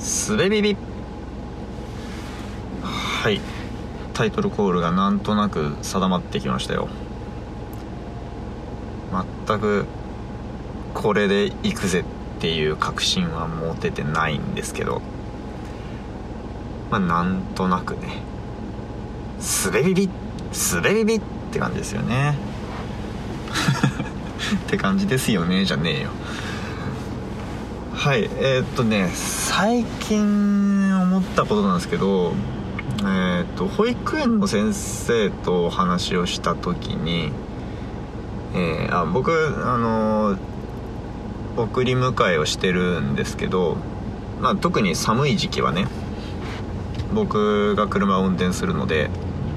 すべビビはい。タイトルコールがなんとなく定まってきましたよ。全くこれで行くぜっていう確信は持ててないんですけど。まあなんとなくね。すべビビすべビビって感じですよね。って感じですよねじゃねえよ。はいえー、っとね最近思ったことなんですけどえー、っと保育園の先生とお話をした時に、えー、あ僕あの送り迎えをしてるんですけど、まあ、特に寒い時期はね僕が車を運転するので、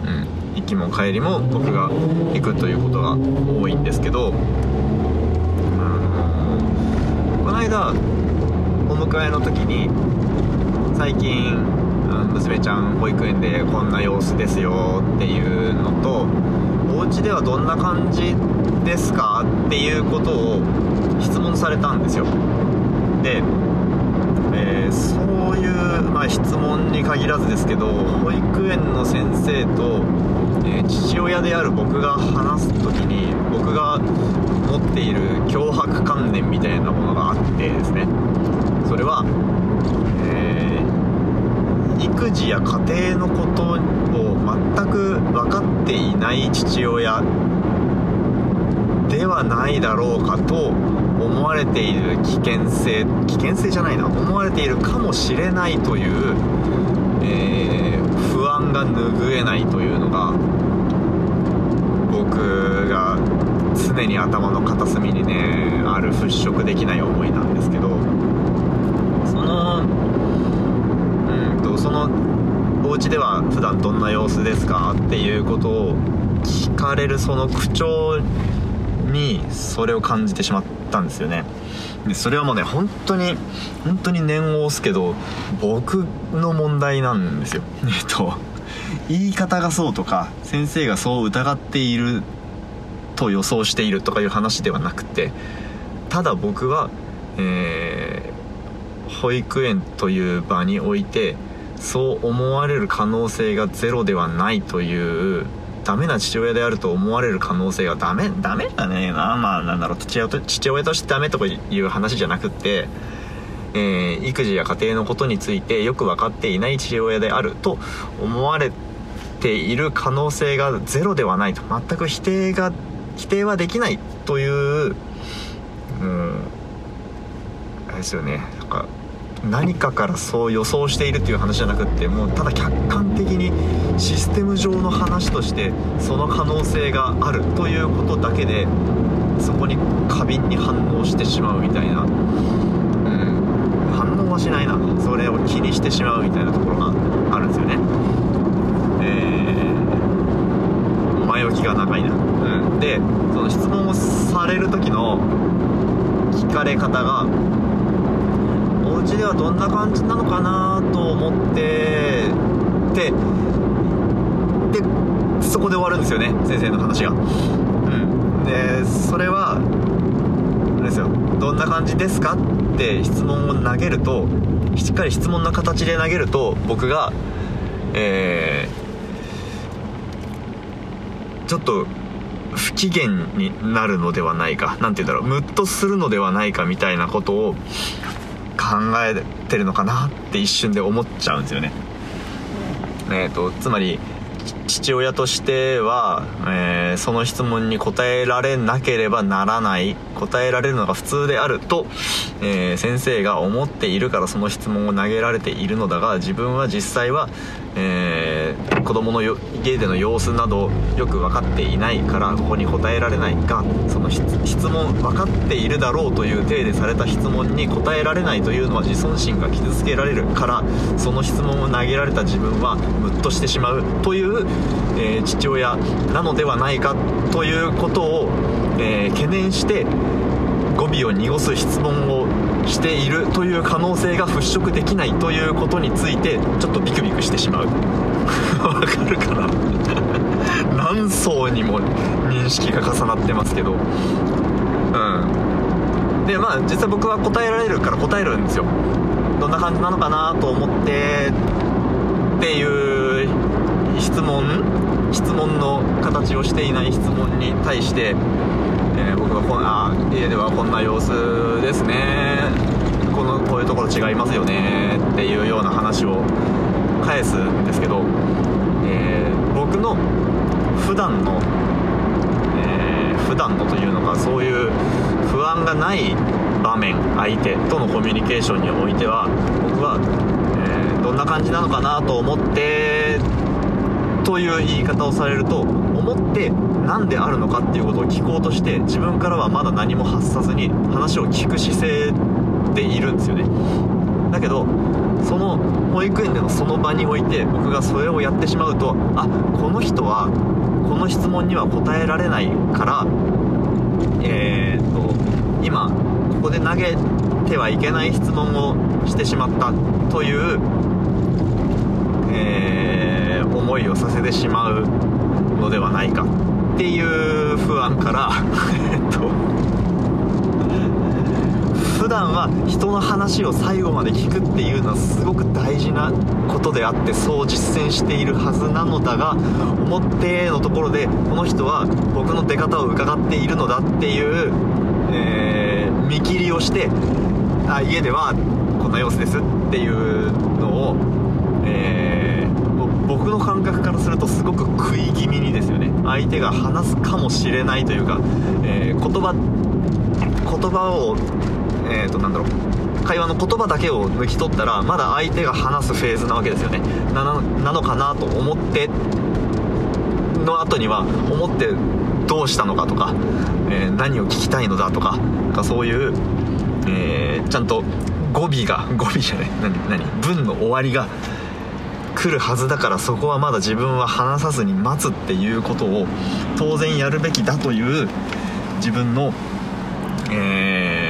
うん、行きも帰りも僕が行くということが多いんですけど、あのこの間お迎えの時に最近娘ちゃん保育園でこんな様子ですよっていうのとお家ではどんな感じですかっていうことを質問されたんですよ。で、えー、そういう、まあ、質問に限らずですけど保育園の先生と、えー、父親である僕が話す時に僕が持っている脅迫観念みたいなものがあってですね。それは、えー、育児や家庭のことを全く分かっていない父親ではないだろうかと思われている危険性危険性じゃないな。思われているかもしれないという、えー、不安が拭えないというのが僕が常に頭の片隅にねある払拭できない思いなんですけど。うん。とそのお家では普段どんな様子ですかっていうことを聞かれるその口調にそれを感じてしまったんですよね。でそれはもうね本当に本当に念を押すけど僕の問題なんですよ。えっと言い方がそうとか先生がそう疑っていると予想しているとかいう話ではなくてただ僕は、えー、保育園という場においてそう思われる可能性がゼロではないというダメな父親であると思われる可能性がダメダメだね。なまあなんだろう。父親と父親としてダメとかいう話じゃなくってえー、育児や家庭のことについてよく分かっていない父親であると思われている可能性がゼロではないと。全く否定が否定はできないといううんあれですよね。なんか何かからそう予想しているっていう話じゃなくってもうただ客観的にシステム上の話としてその可能性があるということだけでそこに過敏に反応してしまうみたいな、うん、反応はしないな。それを気にしてしまうみたいなところがあるんですよね。えー、前置きが長いな、うん、でその質問をされる時の聞かれ方が家ではどんな感じなのかなと思ってででそこで終わるんですよね先生の話が。うん。でそれはあれですよ。どんな感じですかって質問を投げるとしっかり質問の形で投げると僕がえー、ちょっと不機嫌になるのではないか何て言うんだろう。ムッとするのではないかみたいなことを考えてるのかなって一瞬で思っちゃうんですよね。えーと、つまり父親としては、えー、その質問に答えられなければならない答えられるのが普通であると、えー、先生が思っているからその質問を投げられているのだが自分は実際は、えー、子供の家での様子などよく分かっていないからここに答えられないがその質問分かっているだろうという体でされた質問に答えられないというのは自尊心が傷つけられるからその質問を投げられた自分はムッとしてしまうという、えー、父親なのではないかということを、えー、懸念して語尾を濁す質問をしているという可能性が払拭できないということについてちょっとビクビクしてしまう。わかるかな？何層にも認識が重なってますけど。うん。でまあ実際僕は答えられるから答えるんですよ。どんな感じなのかなと思ってっていう質問質問の形をしていない質問に対して、えー、僕がこあ家ではこんな様子ですね。このこういうところ違いますよね。っていうような話を返すんですけど、えー、僕の普段の、えー、普段のというのかそういう不安がない場面相手とのコミュニケーションにおいては僕は、えー、どんな感じなのかなと思ってという言い方をされると思って何であるのかっていうことを聞こうとして自分からはまだ何も発さずに話を聞く姿勢でいるんですよね。だけどその保育園でのその場において僕がそれをやってしまうとあこの人はこの質問には答えられないからえー、っと今ここで投げてはいけない質問をしてしまったという、えー、思いをさせてしまうのではないかっていう不安からえっと普段は人の話を最後まで聞くっていうのはすごく大事なことであってそう実践しているはずなのだが表のところでこの人は僕の出方を伺っているのだっていう、えー、見切りをしてあ家ではこんな様子ですっていうのを、えー、僕の感覚からするとすごく食い気味にですよね。相手が話すかもしれないというか、えー、言葉言葉をえー、となんだろう。会話の言葉だけを抜き取ったらまだ相手が話すフェーズなわけですよね。なのかなと思っての後には思ってどうしたのかとか、えー、何を聞きたいのだとかかそういう、えー、ちゃんと語尾が語尾じゃない。何何？文の終わりが来るはずだからそこはまだ自分は話さずに待つっていうことを当然やるべきだという自分の、えー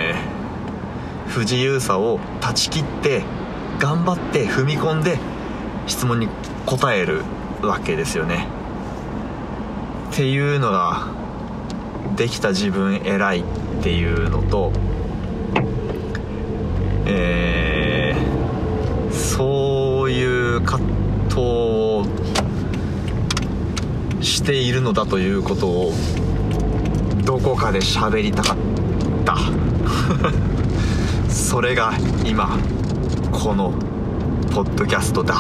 不自由さを断ち切って頑張って踏み込んで質問に答えるわけですよね。っていうのができた自分偉いっていうのとえー、そういう葛藤をしているのだということをどこかで喋りたかった。それが今このポッドキャストだ。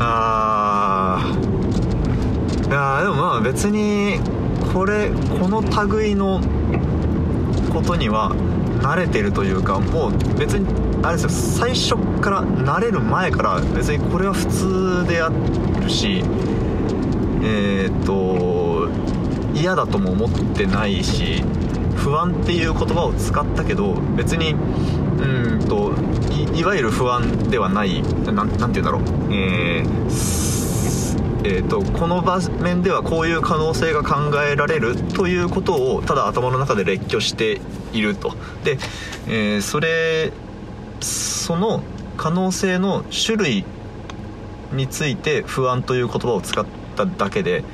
あー。いやでもまあ別にこれこの類のことには慣れてるというかもう別にあれですよ最初から慣れる前から別にこれは普通であるしえっ、と嫌だとも思ってないし不安っていう言葉を使ったけど別にうんといわゆる不安ではない何て言うんだろう。えーえーと、この場面ではこういう可能性が考えられるということをただ頭の中で列挙していると。で、えー、それその可能性の種類について不安という言葉を使っただけで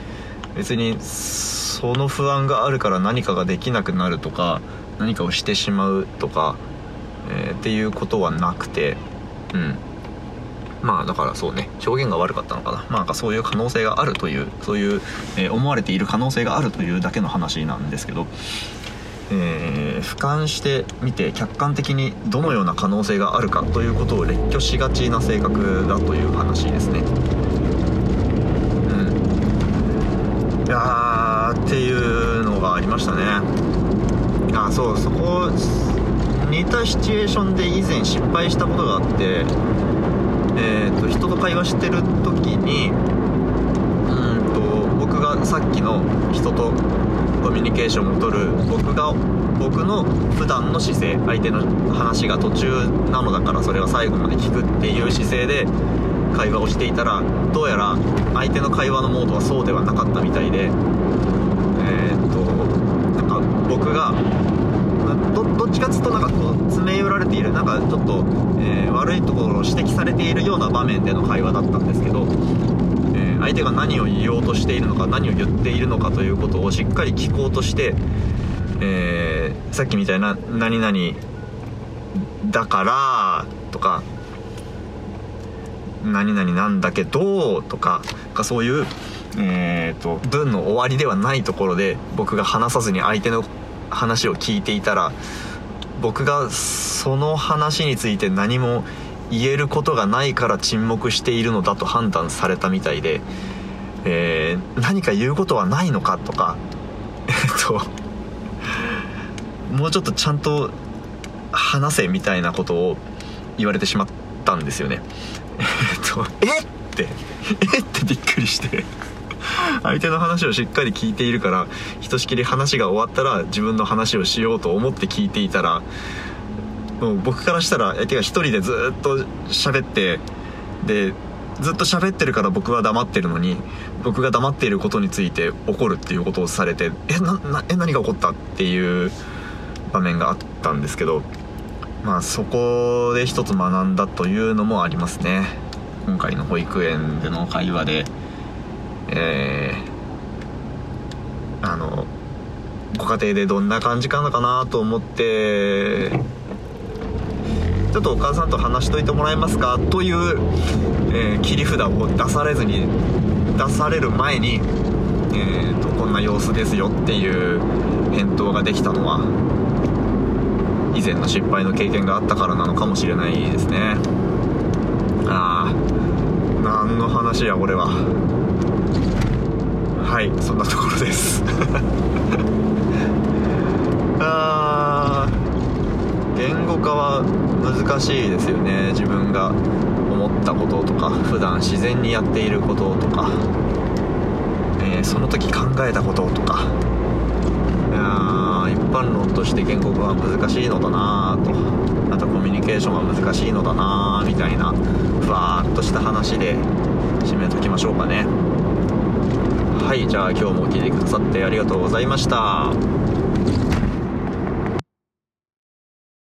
別にその不安があるから何かができなくなるとか何かをしてしまうとか、えー、っていうことはなくてうん。まあだからそうね表現が悪かったのかな。まあなんかそういう可能性があるというそういう、えー、思われている可能性があるというだけの話なんですけどえー、俯瞰してみて客観的にどのような可能性があるかということを列挙しがちな性格だという話ですね。うん。いやっていうのがありましたね。あそうそこ似たシチュエーションで以前失敗したことがあってえーと、人と会話してる時にさっきの人とコミュニケーションをとる僕が僕の普段の姿勢相手の話が途中なのだからそれは最後まで聞くっていう姿勢で会話をしていたらどうやら相手の会話のモードはそうではなかったみたいでえっと。なんか僕がどっちかっつうとなんかこう詰め寄られているなんかちょっと、えー、悪いところを指摘されているような場面での会話だったんですけど、相手が何を言おうとしているのか何を言っているのかということをしっかり聞こうとして、えー、さっきみたいな何々だからとか何々なんだけどとかそういう、えーと、文の終わりではないところで僕が話さずに相手の話を聞いていたら僕がその話について何も言えることがないから沈黙しているのだと判断されたみたいで、えー、何か言うことはないのかとか えっともうちょっとちゃんと話せみたいなことを言われてしまったんですよね。えっとえっ？てえってびっくりして。相手の話をしっかり聞いているからひとしきり話が終わったら自分の話をしようと思って聞いていたらもう僕からしたら相手が1人でずっと喋ってでずっと喋ってるから僕は黙ってるのに僕が黙っていることについて怒るっていうことをされてえななえ何が起こったっていう場面があったんですけどまあそこで一つ学んだというのもありますね。今回の保育園での会話で。えー、あのご家庭でどんな感じかなかなと思ってちょっとお母さんと話しといてもらえますか？という、えー、切り札を出されずに出される前に、えーと、こんな様子ですよっていう返答ができたのは以前の失敗の経験があったからなのかもしれないですね。ああ何の話やこれは。はいそんなところです。あ あ言語化は難しいですよね。自分が思ったこととか普段自然にやっていることとか、えー、その時考えたこととか。いや一般論として言語化は難しいのだなと。あとコミュニケーションは難しいのだなみたいなふわーっとした話で締めときましょうかね。はいじゃあ今日も聞いてくださってありがとうございました。